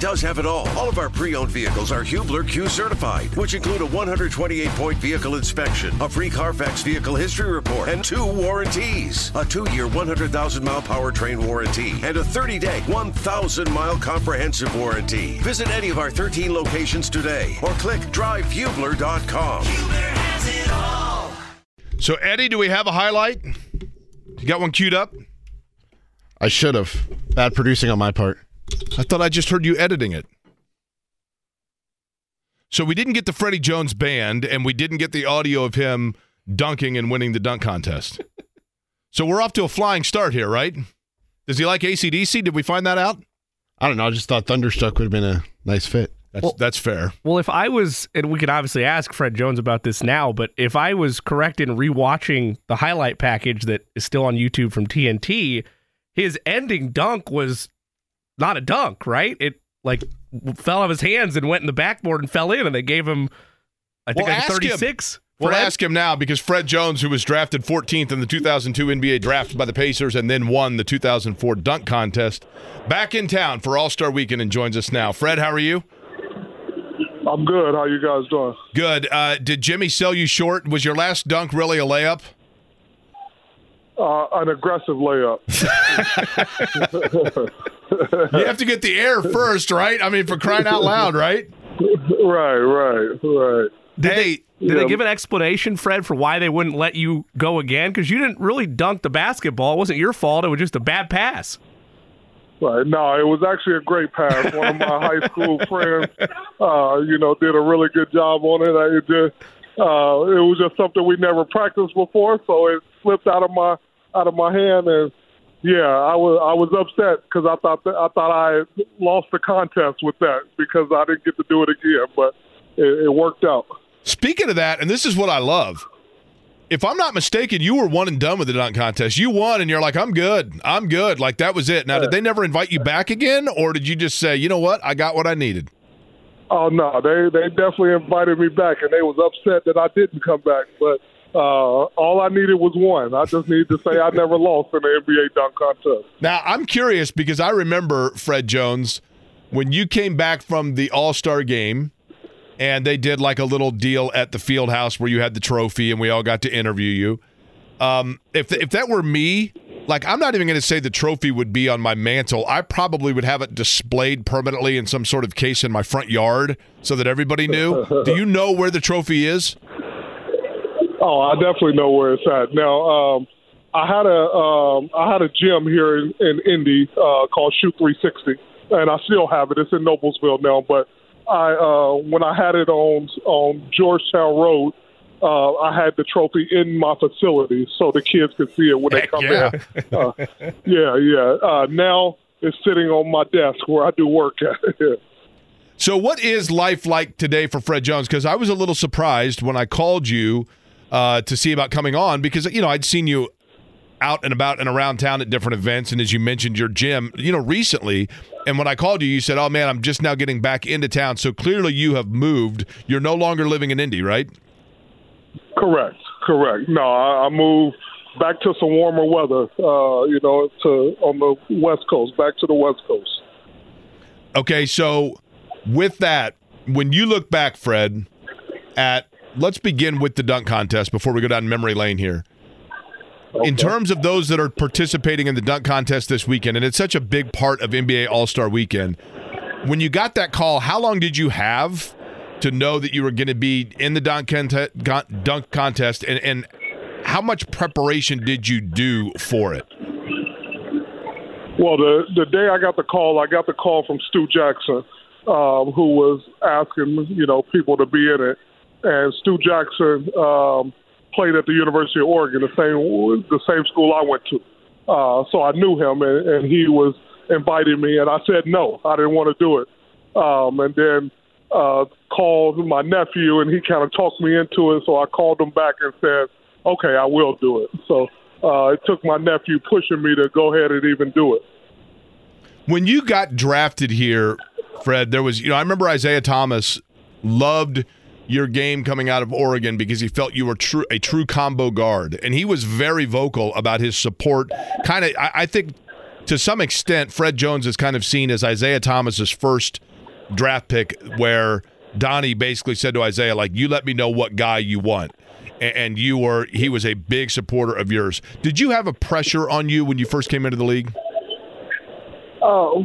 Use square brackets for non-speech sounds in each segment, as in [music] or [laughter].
does have it all. All of our pre-owned vehicles are Hubler Q certified, which include a 128-point vehicle inspection, a free Carfax vehicle history report, and two warranties: a two-year 100,000-mile powertrain warranty and a 30-day 1,000-mile comprehensive warranty. Visit any of our 13 locations today, or click drivehubler.com. Hubler has it all. So, Eddie, do we have a highlight? You got one queued up? I should have. Bad producing on my part. I thought I just heard you editing it. So we didn't get the Freddie Jones band, and we didn't get the audio of him dunking and winning the dunk contest. so we're off to a flying start here, right? Does he like ACDC? Did we find that out? I don't know. I just thought Thunderstruck would have been a nice fit. That's well, that's fair. Well, if I was, and we could obviously ask Fred Jones about this now, but if I was correct in rewatching the highlight package that is still on YouTube from TNT, his ending dunk was not a dunk, right? It like fell out of his hands and went in the backboard and fell in, and they gave him, I think, well, like 36. We'll ask him now because Fred Jones, who was drafted 14th in the 2002 NBA draft by the Pacers and then won the 2004 dunk contest, back in town for All Star Weekend and joins us now. Fred, how are you? I'm good. How you guys doing? Good. Uh, did Jimmy sell you short? Was your last dunk really a layup? Uh, an aggressive layup. [laughs] you have to get the air first, right? I mean, for crying out loud, right? Right, right, right. Did hey, they did yeah. they give an explanation, Fred, for why they wouldn't let you go again? Because you didn't really dunk the basketball. It wasn't your fault. It was just a bad pass. Right. No, it was actually a great pass. One of my high school [laughs] friends, uh, you know, did a really good job on it. I just, uh, it was just something we never practiced before, so it slipped out of my out of my hand, and yeah, I was I was upset because I thought that, I thought I lost the contest with that because I didn't get to do it again, but it, it worked out. Speaking of that, and this is what I love if I'm not mistaken, you were one and done with the dunk contest. You won, and you're like, I'm good. I'm good. Like, that was it. Now, did they never invite you back again, or did you just say, you know what? I got what I needed? Oh, no. They, they definitely invited me back, and they was upset that I didn't come back. But uh, all I needed was one. I just needed to say I never lost in the NBA dunk contest. Now, I'm curious because I remember, Fred Jones, when you came back from the All Star game – and they did like a little deal at the field house where you had the trophy and we all got to interview you. Um, if if that were me, like I'm not even going to say the trophy would be on my mantle. I probably would have it displayed permanently in some sort of case in my front yard so that everybody knew. Do you know where the trophy is? Oh, I definitely know where it's at. Now, um, I had a um, I had a gym here in, in Indy uh, called Shoot 360, and I still have it. It's in Noblesville now, but I uh, when I had it on on Georgetown Road, uh, I had the trophy in my facility so the kids could see it when Heck they come yeah. in. Uh, yeah, yeah. Uh, now it's sitting on my desk where I do work at. [laughs] so, what is life like today for Fred Jones? Because I was a little surprised when I called you uh, to see about coming on because you know I'd seen you out and about and around town at different events, and as you mentioned, your gym, you know, recently. And when I called you, you said, "Oh man, I'm just now getting back into town." So clearly, you have moved. You're no longer living in Indy, right? Correct. Correct. No, I, I moved back to some warmer weather. Uh, you know, to on the West Coast, back to the West Coast. Okay, so with that, when you look back, Fred, at let's begin with the dunk contest before we go down memory lane here. Okay. In terms of those that are participating in the dunk contest this weekend, and it's such a big part of NBA All Star Weekend, when you got that call, how long did you have to know that you were going to be in the dunk contest, dunk contest and, and how much preparation did you do for it? Well, the the day I got the call, I got the call from Stu Jackson, um, who was asking you know people to be in it, and Stu Jackson um, played at the University of Oregon, the same the same school I went to. Uh, so I knew him, and, and he was inviting me, and I said no, I didn't want to do it. Um, and then uh, called my nephew, and he kind of talked me into it. So I called him back and said, "Okay, I will do it." So uh, it took my nephew pushing me to go ahead and even do it. When you got drafted here, Fred, there was you know I remember Isiah Thomas loved your game coming out of Oregon because he felt you were true a true combo guard, and he was very vocal about his support. Kind of, I, I think to some extent, Fred Jones is kind of seen as Isiah Thomas's first draft pick where Donnie basically said to Isiah, like, you let me know what guy you want. And you were, he was a big supporter of yours. Did you have a pressure on you when you first came into the league? Uh,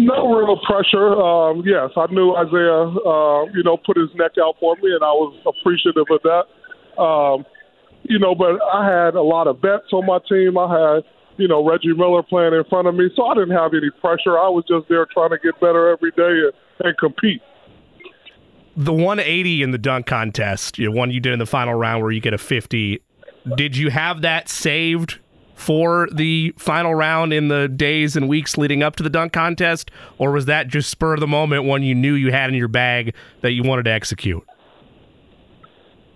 no real pressure. Um, yes, I knew Isiah, uh, you know, put his neck out for me, and I was appreciative of that. Um, you know, but I had a lot of vets on my team. I had, you know, Reggie Miller playing in front of me, so I didn't have any pressure. I was just there trying to get better every day and, and compete. The 180 in the dunk contest, know, one you did in the final round where you get a 50. Did you have that saved for the final round in the days and weeks leading up to the dunk contest, or was that just spur of the moment one you knew you had in your bag that you wanted to execute?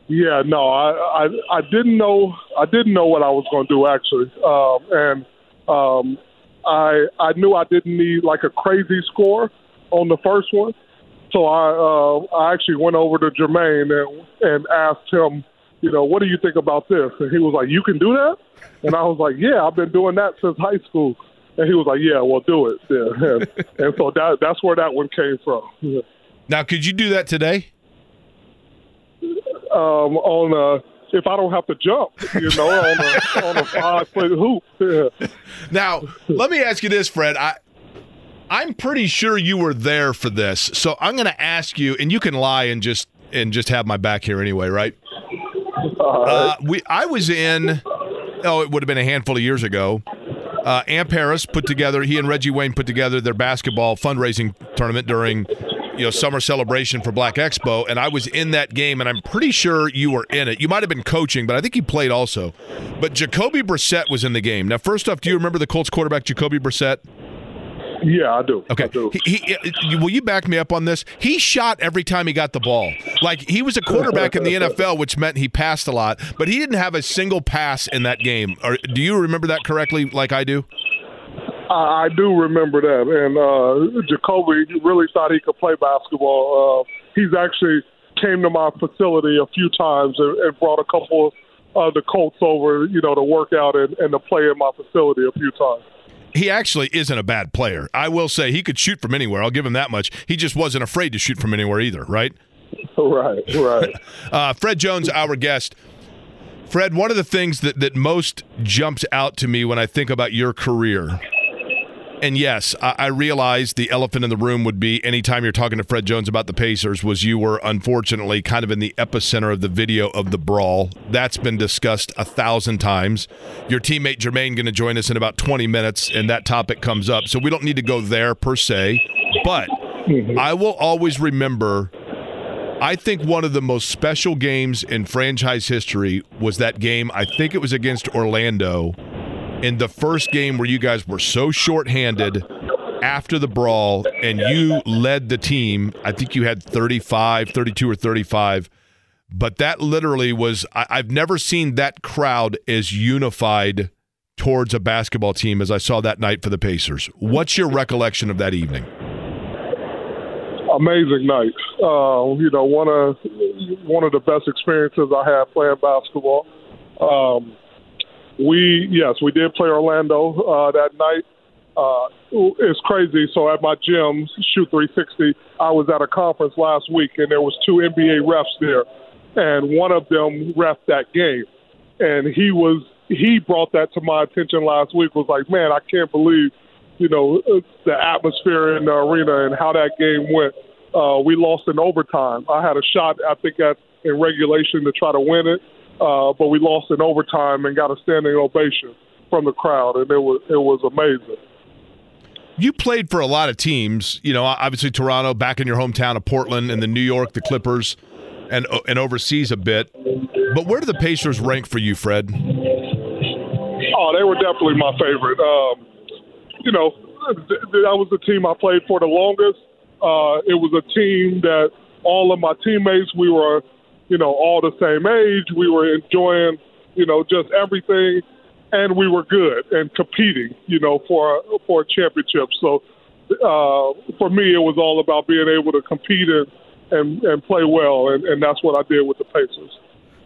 Yeah, no, I, I I didn't know I didn't know what I was going to do actually, um, and um, I I knew I didn't need like a crazy score on the first one, so I uh, I actually went over to Jermaine and and asked him, you know, what do you think about this? And he was like, you can do that, and I was like, yeah, I've been doing that since high school, and he was like, yeah, well, do it, yeah. [laughs] and, and so that that's where that one came from. Now, could you do that today? um, on a if I don't have to jump, you know, on a [laughs] on a five foot hoop. Yeah. Now, let me ask you this, Fred. I I'm pretty sure you were there for this. So I'm going to ask you and you can lie and just and just have my back here anyway, right? Uh, we I was in oh, it would have been a handful of years ago. Uh, Amp Harris put together, he and Reggie Wayne put together their basketball fundraising tournament during, you know, summer celebration for Black Expo, and I was in that game, and I'm pretty sure you were in it. You might have been coaching, but I think you played also. But Jacoby Brissett was in the game. Now, first off, do you remember the Colts quarterback Jacoby Brissett? Yeah, I do. Okay. I do. He, he, will you back me up on this? He shot every time he got the ball. Like he was a quarterback in the [laughs] NFL, which meant he passed a lot, but he didn't have a single pass in that game. Or do you remember that correctly, like I do? I, I do remember that, and uh, Jacoby really thought he could play basketball. Uh, he's actually came to my facility a few times and, and brought a couple of the Colts over, you know, to work out and, and to play in my facility a few times. He actually isn't a bad player. I will say he could shoot from anywhere. I'll give him that much. He just wasn't afraid to shoot from anywhere either, right? Right, right. [laughs] Uh, Fred Jones, our guest. Fred, one of the things that, that most jumps out to me when I think about your career, and yes, I, I realize the elephant in the room would be anytime you're talking to Fred Jones about the Pacers, was you were unfortunately kind of in the epicenter of the video of the brawl. That's been discussed a thousand times. Your teammate Jermaine going to join us in about 20 minutes, and that topic comes up. So we don't need to go there per se, but mm-hmm. I will always remember. I think one of the most special games in franchise history was that game. I think it was against Orlando in the first game where you guys were so shorthanded after the brawl and you led the team. I think you had 35, 32 or 35. But that literally was, I, I've never seen that crowd as unified towards a basketball team as I saw that night for the Pacers. What's your recollection of that evening? Amazing night. Uh, you know, one of one of the best experiences I had playing basketball. Um, we yes, we did play Orlando uh, that night. Uh, it's crazy. So at my gym, Shoot 360, I was at a conference last week, and there was two NBA refs there, and one of them ref that game, and he was he brought that to my attention last week. Was like, man, I can't believe, you know, the atmosphere in the arena and how that game went. Uh, we lost in overtime. I had a shot, I think, at in regulation to try to win it uh, but we lost in overtime and got a standing ovation from the crowd, and it was it was amazing. You played for a lot of teams, you know, obviously Toronto, back in your hometown of Portland, and then New York, the Clippers, and and overseas a bit. But where do the Pacers rank for you, Fred? Oh, they were definitely my favorite. Um, you know, that was the team I played for the longest. Uh, it was a team that all of my teammates we were you know, all the same age. We were enjoying, you know, just everything, and we were good and competing, you know, for for a championship. So uh, for me, it was all about being able to compete and and, and play well, and, and that's what I did with the Pacers.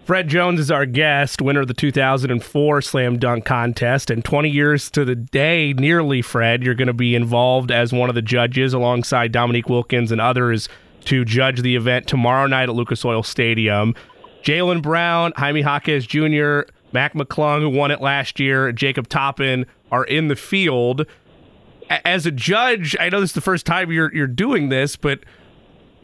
Fred Jones is our guest, winner of the 2004 Slam Dunk Contest. And 20 years to the day, nearly, Fred, you're going to be involved as one of the judges alongside Dominique Wilkins and others to judge the event tomorrow night at Lucas Oil Stadium. Jaylen Brown, Jaime Jaquez Jr., Mac McClung, who won it last year, Jacob Toppin are in the field. As a judge, I know this is the first time you're you're doing this, but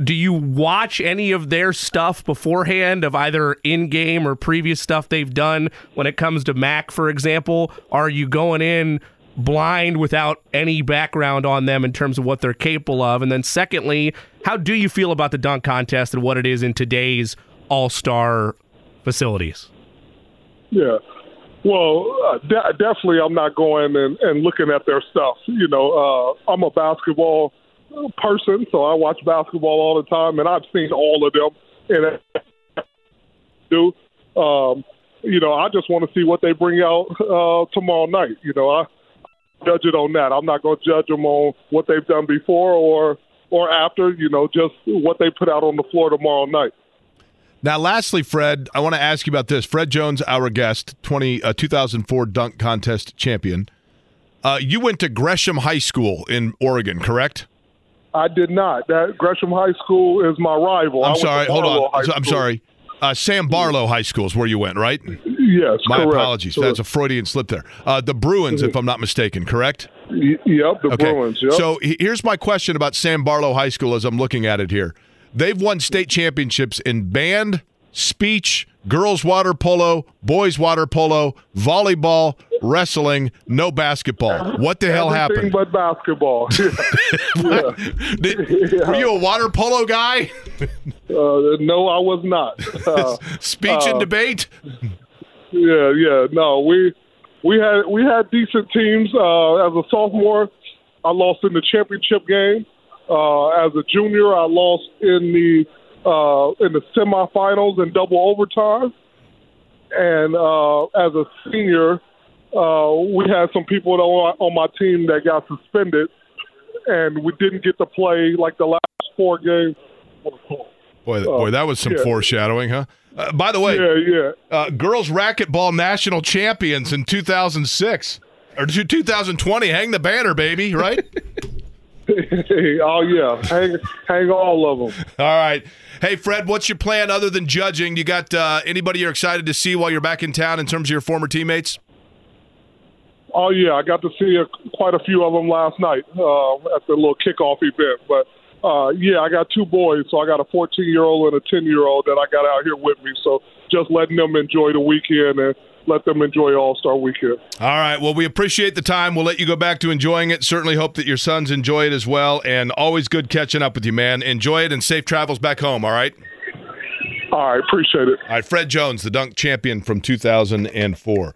do you watch any of their stuff beforehand of either in game or previous stuff they've done when it comes to Mac, for example? Are you going in blind without any background on them in terms of what they're capable of? And then, secondly, how do you feel about the dunk contest and what it is in today's All Star facilities? Yeah. Well, uh, de- definitely, I'm not going and, and looking at their stuff. You know, uh, I'm a basketball person, so I watch basketball all the time, and I've seen all of them. And do, um, you know, I just want to see what they bring out uh, tomorrow night. You know, I judge it on that. I'm not going to judge them on what they've done before or or after. You know, just what they put out on the floor tomorrow night. Now, lastly, Fred, I want to ask you about this. Fred Jones, our guest, 20, uh, 2004 dunk contest champion. Uh, you went to Gresham High School in Oregon, correct? I did not. That Gresham High School is my rival. I'm sorry. Hold on. I'm sorry. Uh, Sam Barlow High School is where you went, right? Yes. My correct. apologies. That's a Freudian slip there. Uh, the Bruins, if I'm not mistaken, correct? Y- yep, the Okay. Bruins. Yep. So here's my question about Sam Barlow High School as I'm looking at it here. They've won state championships in band, speech, girls water polo, boys water polo, volleyball, wrestling, no basketball. What the hell Everything happened? but basketball. [laughs] [laughs] yeah. Did- Were you a water polo guy? Uh, no, I was not. Uh, [laughs] Speech and Uh, debate? Yeah, yeah. No, we we had we had decent teams. Uh, as a sophomore, I lost in the championship game. Uh, as a junior, I lost in the uh, in the semifinals in double overtime. And uh, as a senior, uh, we had some people on, on my team that got suspended, and we didn't get to play like the last four games. Boy, th- boy, that was some yeah. foreshadowing, huh? Uh, by the way, Yeah, yeah. uh, girls racquetball national champions in 2006 or two- 2020. Hang the banner, baby! Right? [laughs] [laughs] oh yeah, hang hang all of them. All right. Hey, Fred, what's your plan other than judging? You got uh, anybody you're excited to see while you're back in town in terms of your former teammates? Oh yeah, I got to see a, quite a few of them last night uh, at the little kickoff event. But uh, yeah, I got two boys, so I got a 14 year old and a 10 year old that I got out here with me. So just letting them enjoy the weekend and let them enjoy All Star Weekend. All right. Well, we appreciate the time. We'll let you go back to enjoying it. Certainly hope that your sons enjoy it as well. And always good catching up with you, man. Enjoy it and safe travels back home. All right. All right, appreciate it. All right. Fred Jones, the dunk champion from 2004.